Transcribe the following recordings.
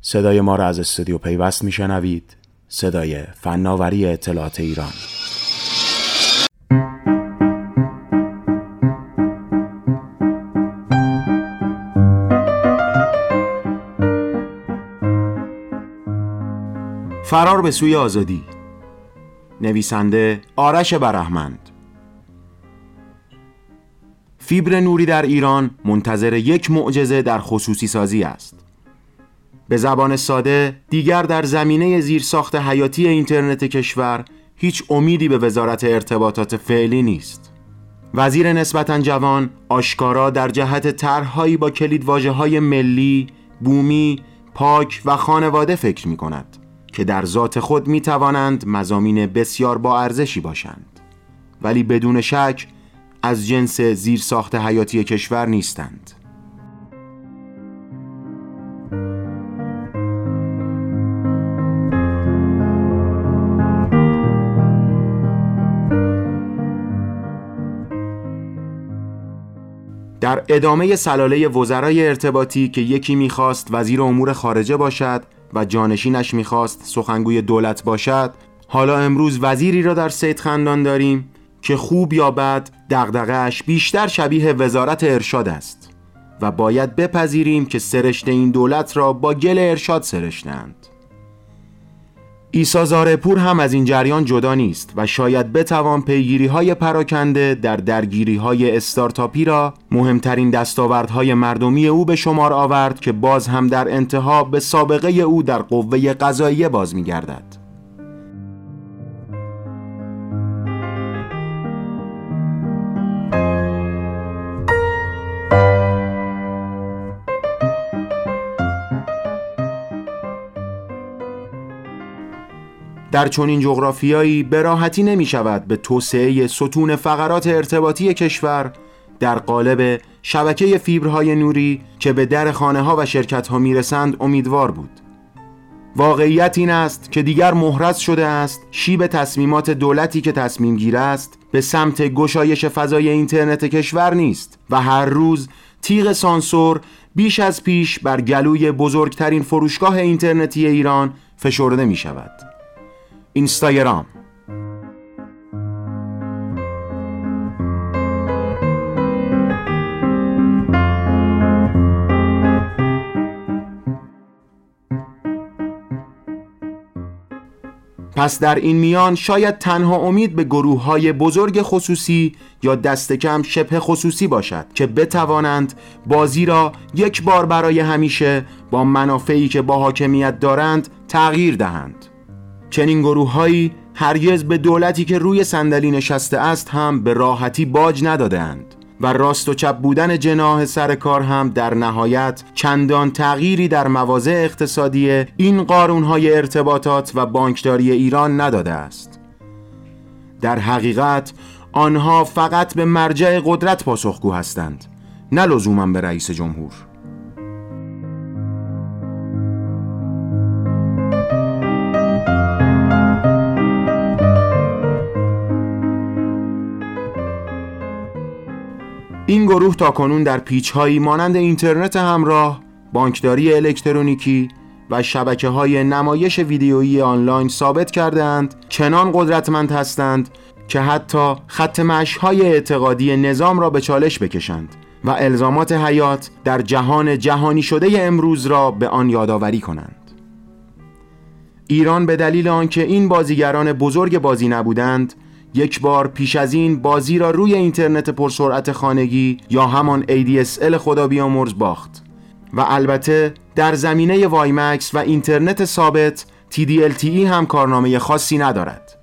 صدای ما را از استودیو پیوست میشنوید. صدای فناوری اطلاعات ایران. فرار به سوی آزادی. نویسنده آرش برهمند. فیبر نوری در ایران منتظر یک معجزه در خصوصی سازی است. به زبان ساده دیگر در زمینه زیرساخت حیاتی اینترنت کشور هیچ امیدی به وزارت ارتباطات فعلی نیست. وزیر نسبتا جوان آشکارا در جهت طرحهایی با کلید های ملی، بومی، پاک و خانواده فکر می کند که در ذات خود می توانند مزامین بسیار با ارزشی باشند. ولی بدون شک از جنس زیرساخت حیاتی کشور نیستند. در ادامه سلاله وزرای ارتباطی که یکی می‌خواست وزیر امور خارجه باشد و جانشینش می‌خواست سخنگوی دولت باشد حالا امروز وزیری را در سید خندان داریم که خوب یا بد دغدغه‌اش بیشتر شبیه وزارت ارشاد است و باید بپذیریم که سرشت این دولت را با گل ارشاد سرشتند. ایسا زارپور هم از این جریان جدا نیست و شاید بتوان پیگیری های پراکنده در درگیری های استارتاپی را مهمترین دستاوردهای مردمی او به شمار آورد که باز هم در انتها به سابقه او در قوه قضاییه باز می گردد. در چنین جغرافیایی به راحتی نمی شود به توسعه ستون فقرات ارتباطی کشور در قالب شبکه فیبرهای نوری که به در خانه ها و شرکت ها می رسند امیدوار بود واقعیت این است که دیگر محرز شده است شیب تصمیمات دولتی که تصمیم گیر است به سمت گشایش فضای اینترنت کشور نیست و هر روز تیغ سانسور بیش از پیش بر گلوی بزرگترین فروشگاه اینترنتی ایران فشرده می شود. اینستاگرام پس در این میان شاید تنها امید به گروه های بزرگ خصوصی یا دست کم شبه خصوصی باشد که بتوانند بازی را یک بار برای همیشه با منافعی که با حاکمیت دارند تغییر دهند. چنین گروههایی هرگز به دولتی که روی صندلی نشسته است هم به راحتی باج ندادند و راست و چپ بودن جناه سر کار هم در نهایت چندان تغییری در مواضع اقتصادی این قارونهای ارتباطات و بانکداری ایران نداده است. در حقیقت آنها فقط به مرجع قدرت پاسخگو هستند نه لزوما به رئیس جمهور. گروه تا کنون در پیچهایی مانند اینترنت همراه، بانکداری الکترونیکی و شبکه های نمایش ویدیویی آنلاین ثابت کردند چنان قدرتمند هستند که حتی خط های اعتقادی نظام را به چالش بکشند و الزامات حیات در جهان جهانی شده امروز را به آن یادآوری کنند. ایران به دلیل آنکه این بازیگران بزرگ بازی نبودند یک بار پیش از این بازی را روی اینترنت پرسرعت خانگی یا همان ADSL خدا بیامرز باخت. و البته در زمینه وایمکس و اینترنت ثابت TDLTE هم کارنامه خاصی ندارد.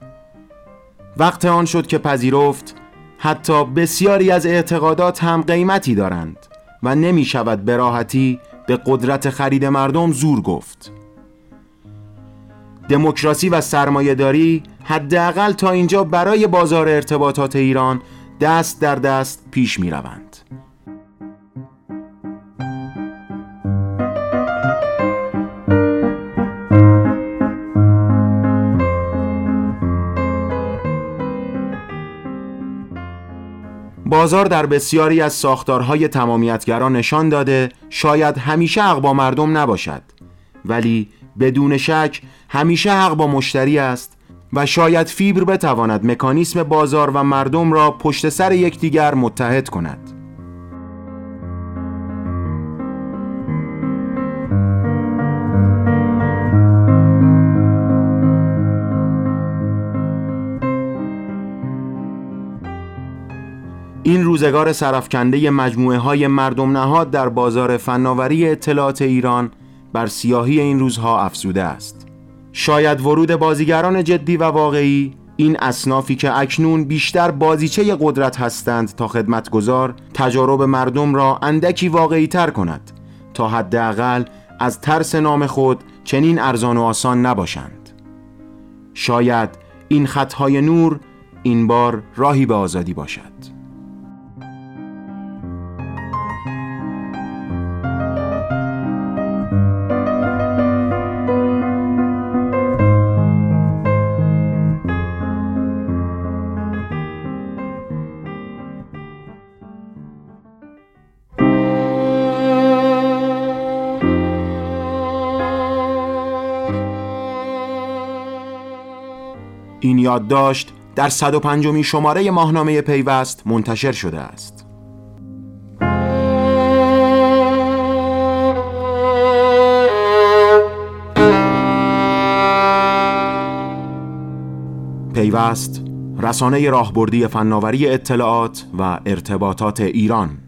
وقت آن شد که پذیرفت حتی بسیاری از اعتقادات هم قیمتی دارند و نمی شود به راحتی به قدرت خرید مردم زور گفت. دموکراسی و سرمایهداری حداقل تا اینجا برای بازار ارتباطات ایران دست در دست پیش می روند. بازار در بسیاری از ساختارهای تمامیتگران نشان داده شاید همیشه اقبا مردم نباشد ولی بدون شک همیشه حق با مشتری است و شاید فیبر بتواند مکانیسم بازار و مردم را پشت سر یکدیگر متحد کند. این روزگار سرفکنده مجموعه های مردم نهاد در بازار فناوری اطلاعات ایران بر سیاهی این روزها افزوده است. شاید ورود بازیگران جدی و واقعی این اصنافی که اکنون بیشتر بازیچه قدرت هستند تا خدمتگزار تجارب مردم را اندکی واقعی تر کند تا حداقل از ترس نام خود چنین ارزان و آسان نباشند. شاید این خطهای نور این بار راهی به آزادی باشد. این یادداشت در 105 شماره ماهنامه پیوست منتشر شده است. پیوست رسانه راهبردی فناوری اطلاعات و ارتباطات ایران